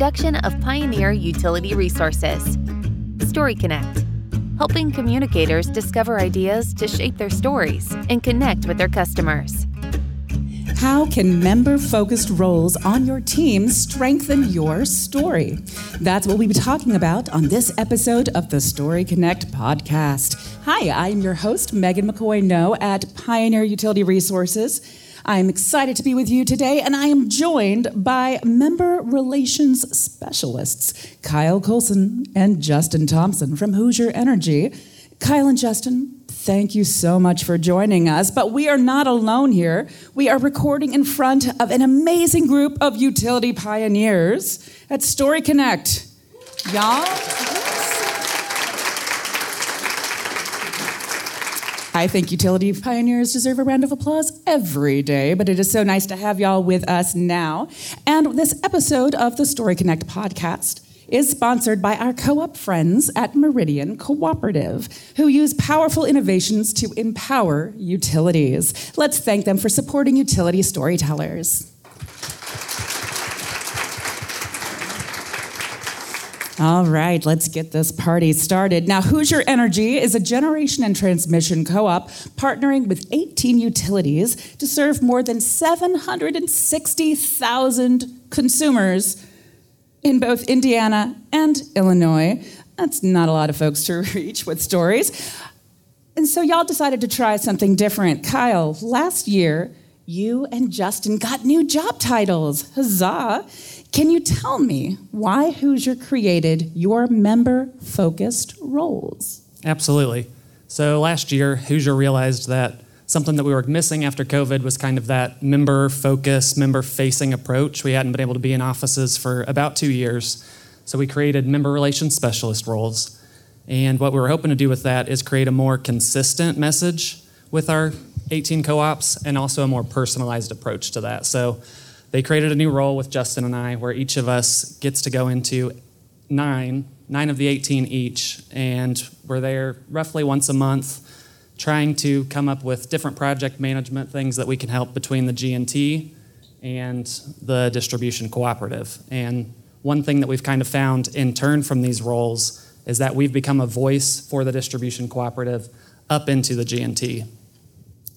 production of Pioneer Utility Resources. Story Connect, helping communicators discover ideas to shape their stories and connect with their customers. How can member focused roles on your team strengthen your story? That's what we'll be talking about on this episode of the Story Connect podcast. Hi, I'm your host, Megan McCoy Noe at Pioneer Utility Resources. I'm excited to be with you today, and I am joined by member relations specialists Kyle Coulson and Justin Thompson from Hoosier Energy. Kyle and Justin, thank you so much for joining us. But we are not alone here. We are recording in front of an amazing group of utility pioneers at Story Connect. Y'all, I think utility pioneers deserve a round of applause every day, but it is so nice to have y'all with us now. And this episode of the Story Connect podcast is sponsored by our co op friends at Meridian Cooperative, who use powerful innovations to empower utilities. Let's thank them for supporting utility storytellers. All right, let's get this party started. Now, Hoosier Energy is a generation and transmission co op partnering with 18 utilities to serve more than 760,000 consumers in both Indiana and Illinois. That's not a lot of folks to reach with stories. And so, y'all decided to try something different. Kyle, last year, you and Justin got new job titles. Huzzah! Can you tell me why Hoosier created your member focused roles? Absolutely. So last year, Hoosier realized that something that we were missing after COVID was kind of that member focused, member facing approach. We hadn't been able to be in offices for about two years. So we created member relations specialist roles. And what we were hoping to do with that is create a more consistent message with our 18 co ops and also a more personalized approach to that. So they created a new role with Justin and I where each of us gets to go into nine, nine of the 18 each, and we're there roughly once a month trying to come up with different project management things that we can help between the G&T and the distribution cooperative. And one thing that we've kind of found in turn from these roles is that we've become a voice for the distribution cooperative up into the G&T.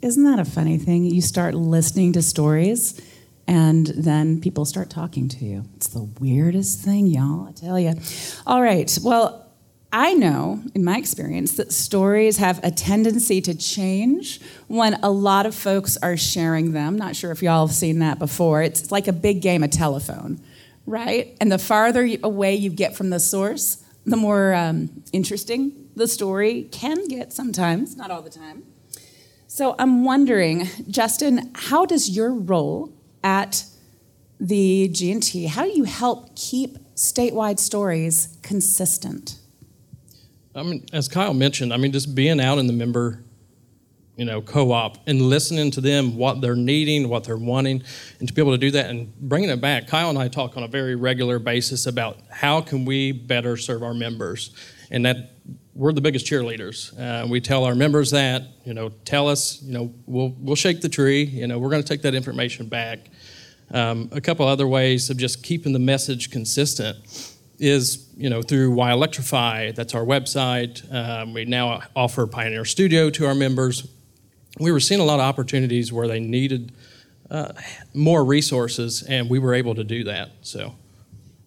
Isn't that a funny thing? You start listening to stories and then people start talking to you. It's the weirdest thing, y'all, I tell you. All right, well, I know in my experience that stories have a tendency to change when a lot of folks are sharing them. Not sure if y'all have seen that before. It's like a big game of telephone, right? And the farther away you get from the source, the more um, interesting the story can get sometimes, not all the time. So I'm wondering, Justin, how does your role at the G&T, how do you help keep statewide stories consistent? I mean, as Kyle mentioned, I mean, just being out in the member, you know, co-op and listening to them, what they're needing, what they're wanting, and to be able to do that and bringing it back. Kyle and I talk on a very regular basis about how can we better serve our members, and that we're the biggest cheerleaders. Uh, we tell our members that, you know, tell us, you know, we'll we'll shake the tree. You know, we're going to take that information back. Um, a couple other ways of just keeping the message consistent is, you know, through Why Electrify. That's our website. Um, we now offer Pioneer Studio to our members. We were seeing a lot of opportunities where they needed uh, more resources, and we were able to do that. So.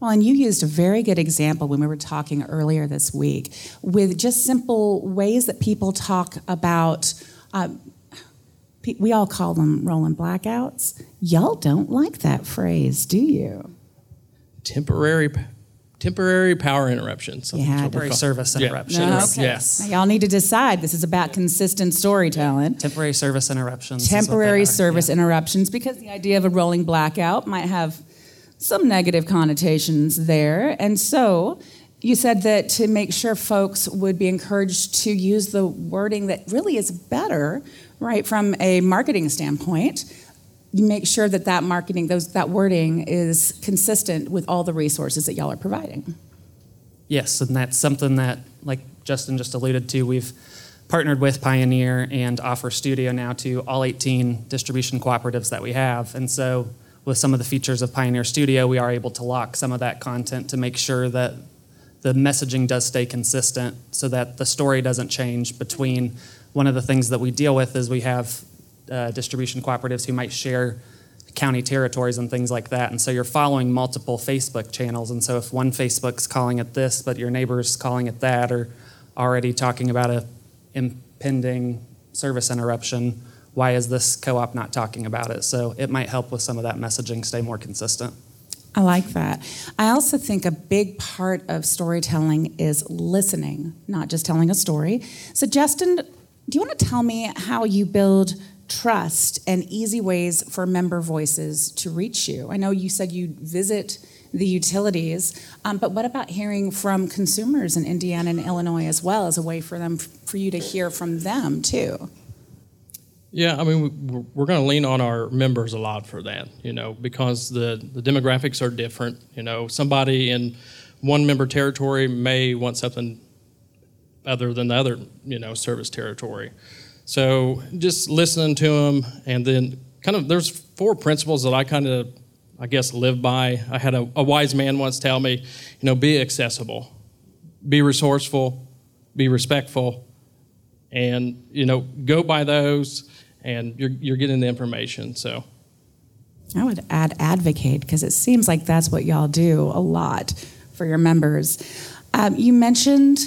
Well, and you used a very good example when we were talking earlier this week with just simple ways that people talk about. Uh, we all call them rolling blackouts. Y'all don't like that phrase, do you? Temporary temporary power interruptions. Yeah, temporary service interruptions. No, okay. Yes. Now, y'all need to decide. This is about consistent storytelling. Temporary service interruptions. Temporary service yeah. interruptions, because the idea of a rolling blackout might have some negative connotations there. And so you said that to make sure folks would be encouraged to use the wording that really is better, right, from a marketing standpoint. You make sure that that marketing, those, that wording is consistent with all the resources that y'all are providing. Yes, and that's something that, like Justin just alluded to, we've partnered with Pioneer and offer Studio now to all 18 distribution cooperatives that we have. And so with some of the features of Pioneer Studio, we are able to lock some of that content to make sure that the messaging does stay consistent so that the story doesn't change between one of the things that we deal with is we have uh, distribution cooperatives who might share county territories and things like that. And so you're following multiple Facebook channels. And so if one Facebook's calling it this, but your neighbor's calling it that, or already talking about a impending service interruption, why is this co-op not talking about it? So it might help with some of that messaging stay more consistent. I like that. I also think a big part of storytelling is listening, not just telling a story. So, Justin, do you want to tell me how you build trust and easy ways for member voices to reach you? I know you said you visit the utilities, um, but what about hearing from consumers in Indiana and Illinois as well as a way for them for you to hear from them too? Yeah, I mean, we're going to lean on our members a lot for that, you know, because the, the demographics are different. You know, somebody in one member territory may want something other than the other, you know, service territory. So just listening to them, and then kind of there's four principles that I kind of, I guess, live by. I had a, a wise man once tell me, you know, be accessible, be resourceful, be respectful, and you know, go by those and you're, you're getting the information. So I would add advocate because it seems like that's what y'all do a lot for your members. Um, you mentioned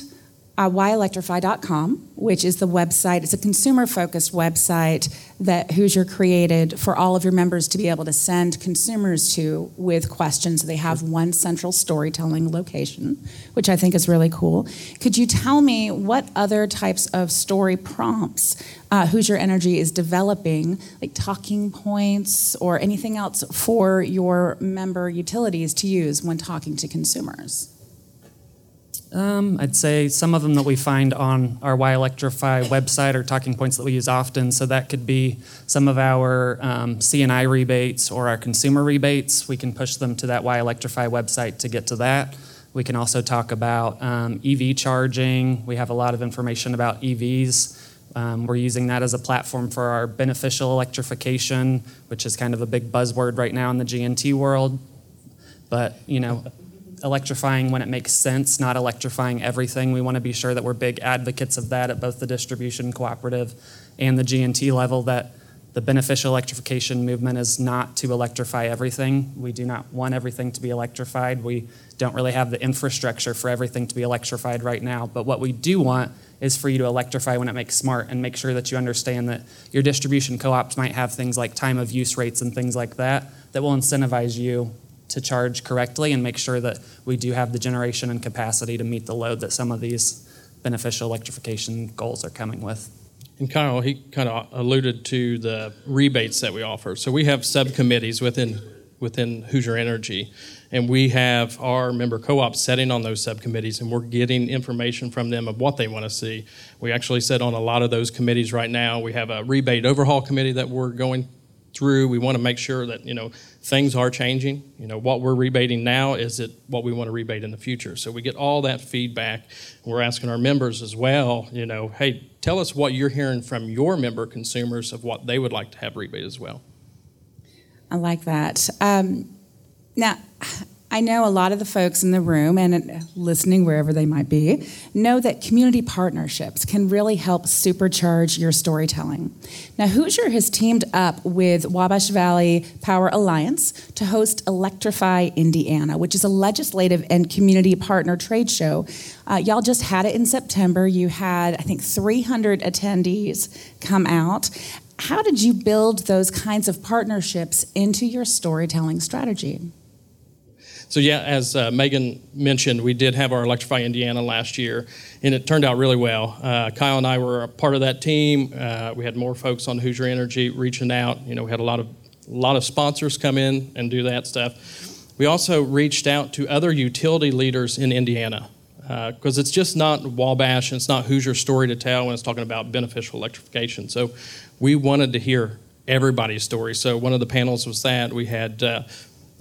uh, whyelectrify.com, which is the website. It's a consumer focused website that Hoosier created for all of your members to be able to send consumers to with questions. They have one central storytelling location, which I think is really cool. Could you tell me what other types of story prompts uh, Hoosier Energy is developing, like talking points or anything else for your member utilities to use when talking to consumers? Um, I'd say some of them that we find on our Why Electrify website are talking points that we use often. So that could be some of our um, C&I rebates or our consumer rebates. We can push them to that Why Electrify website to get to that. We can also talk about um, EV charging. We have a lot of information about EVs. Um, we're using that as a platform for our beneficial electrification, which is kind of a big buzzword right now in the G&T world. But you know, electrifying when it makes sense, not electrifying everything. We want to be sure that we're big advocates of that at both the distribution cooperative and the G&T level, that the beneficial electrification movement is not to electrify everything. We do not want everything to be electrified. We don't really have the infrastructure for everything to be electrified right now. But what we do want is for you to electrify when it makes smart and make sure that you understand that your distribution co ops might have things like time of use rates and things like that that will incentivize you to charge correctly and make sure that we do have the generation and capacity to meet the load that some of these beneficial electrification goals are coming with. And Kyle, he kind of alluded to the rebates that we offer. So we have subcommittees within within Hoosier Energy, and we have our member co-ops setting on those subcommittees, and we're getting information from them of what they want to see. We actually sit on a lot of those committees right now. We have a rebate overhaul committee that we're going through. We want to make sure that you know things are changing. You know what we're rebating now is it what we want to rebate in the future. So we get all that feedback. We're asking our members as well. You know, hey, tell us what you're hearing from your member consumers of what they would like to have rebate as well. I like that. Um, now, I know a lot of the folks in the room and listening wherever they might be know that community partnerships can really help supercharge your storytelling. Now, Hoosier has teamed up with Wabash Valley Power Alliance to host Electrify Indiana, which is a legislative and community partner trade show. Uh, y'all just had it in September. You had, I think, 300 attendees come out. How did you build those kinds of partnerships into your storytelling strategy? So yeah, as uh, Megan mentioned, we did have our Electrify Indiana last year, and it turned out really well. Uh, Kyle and I were a part of that team. Uh, we had more folks on Hoosier Energy reaching out. You know, we had a lot of a lot of sponsors come in and do that stuff. We also reached out to other utility leaders in Indiana because uh, it's just not Wabash and it's not Hoosier's story to tell when it's talking about beneficial electrification. So we wanted to hear everybody's story. So one of the panels was that we had uh,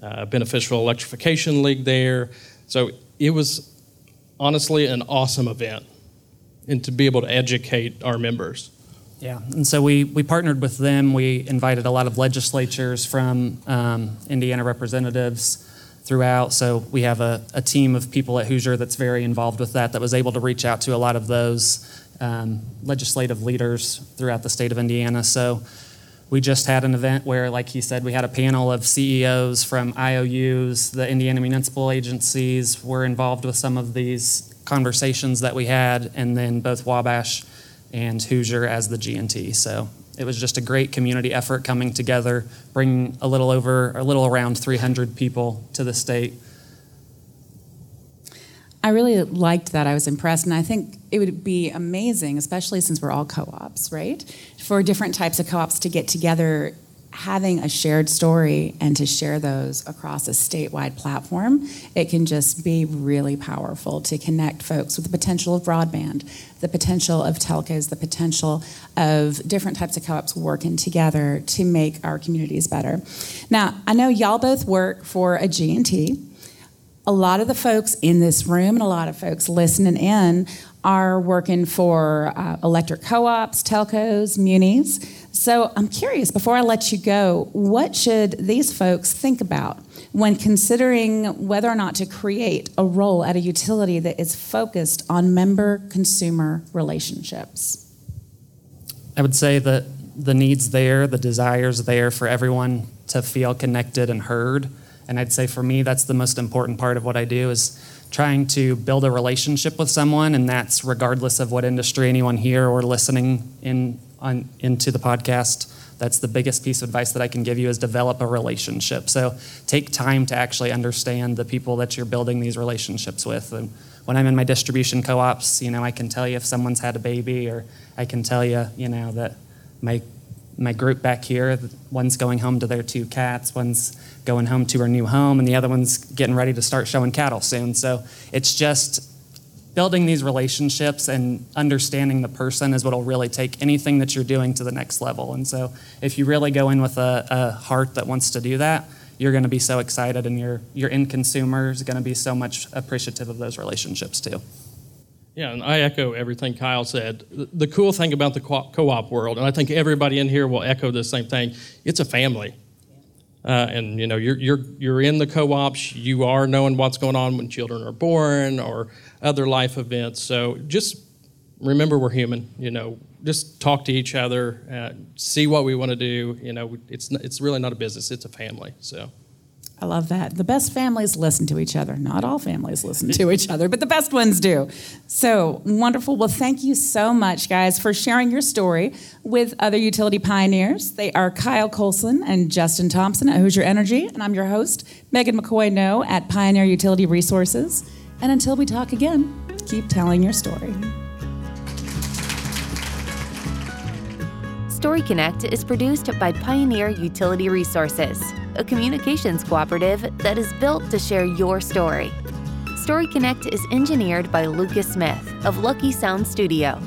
uh, Beneficial Electrification League there. So it was honestly an awesome event and to be able to educate our members. Yeah, and so we, we partnered with them. We invited a lot of legislatures from um, Indiana representatives throughout. So we have a, a team of people at Hoosier that's very involved with that, that was able to reach out to a lot of those um, legislative leaders throughout the state of Indiana. So we just had an event where, like he said, we had a panel of CEOs from IOUs, the Indiana municipal agencies were involved with some of these conversations that we had, and then both Wabash and Hoosier as the G&T. So it was just a great community effort coming together, bringing a little over, a little around 300 people to the state. I really liked that. I was impressed, and I think it would be amazing, especially since we're all co-ops, right? For different types of co-ops to get together, having a shared story and to share those across a statewide platform, it can just be really powerful to connect folks with the potential of broadband, the potential of telcos, the potential of different types of co-ops working together to make our communities better. Now, I know y'all both work for a G&T a lot of the folks in this room and a lot of folks listening in are working for uh, electric co ops, telcos, munis. So I'm curious, before I let you go, what should these folks think about when considering whether or not to create a role at a utility that is focused on member consumer relationships? I would say that the needs there, the desires there for everyone to feel connected and heard and I'd say for me, that's the most important part of what I do is trying to build a relationship with someone, and that's regardless of what industry anyone here or listening in on, into the podcast. That's the biggest piece of advice that I can give you is develop a relationship. So take time to actually understand the people that you're building these relationships with. And when I'm in my distribution co-ops, you know, I can tell you if someone's had a baby, or I can tell you, you know, that my my group back here, one's going home to their two cats, one's going home to her new home, and the other one's getting ready to start showing cattle soon. So it's just building these relationships and understanding the person is what will really take anything that you're doing to the next level. And so if you really go in with a, a heart that wants to do that, you're going to be so excited, and your your end consumer is going to be so much appreciative of those relationships too. Yeah, and I echo everything Kyle said. The cool thing about the co op world, and I think everybody in here will echo the same thing, it's a family. Uh, and you know you're, you're, you're in the co-ops you are knowing what's going on when children are born or other life events so just remember we're human you know just talk to each other uh, see what we want to do you know it's, it's really not a business it's a family so I love that. The best families listen to each other. Not all families listen to each other, but the best ones do. So wonderful. Well, thank you so much, guys, for sharing your story with other utility pioneers. They are Kyle Coulson and Justin Thompson at Hoosier Energy, and I'm your host, Megan McCoy Noe at Pioneer Utility Resources. And until we talk again, keep telling your story. Story Connect is produced by Pioneer Utility Resources a communications cooperative that is built to share your story. Story Connect is engineered by Lucas Smith of Lucky Sound Studio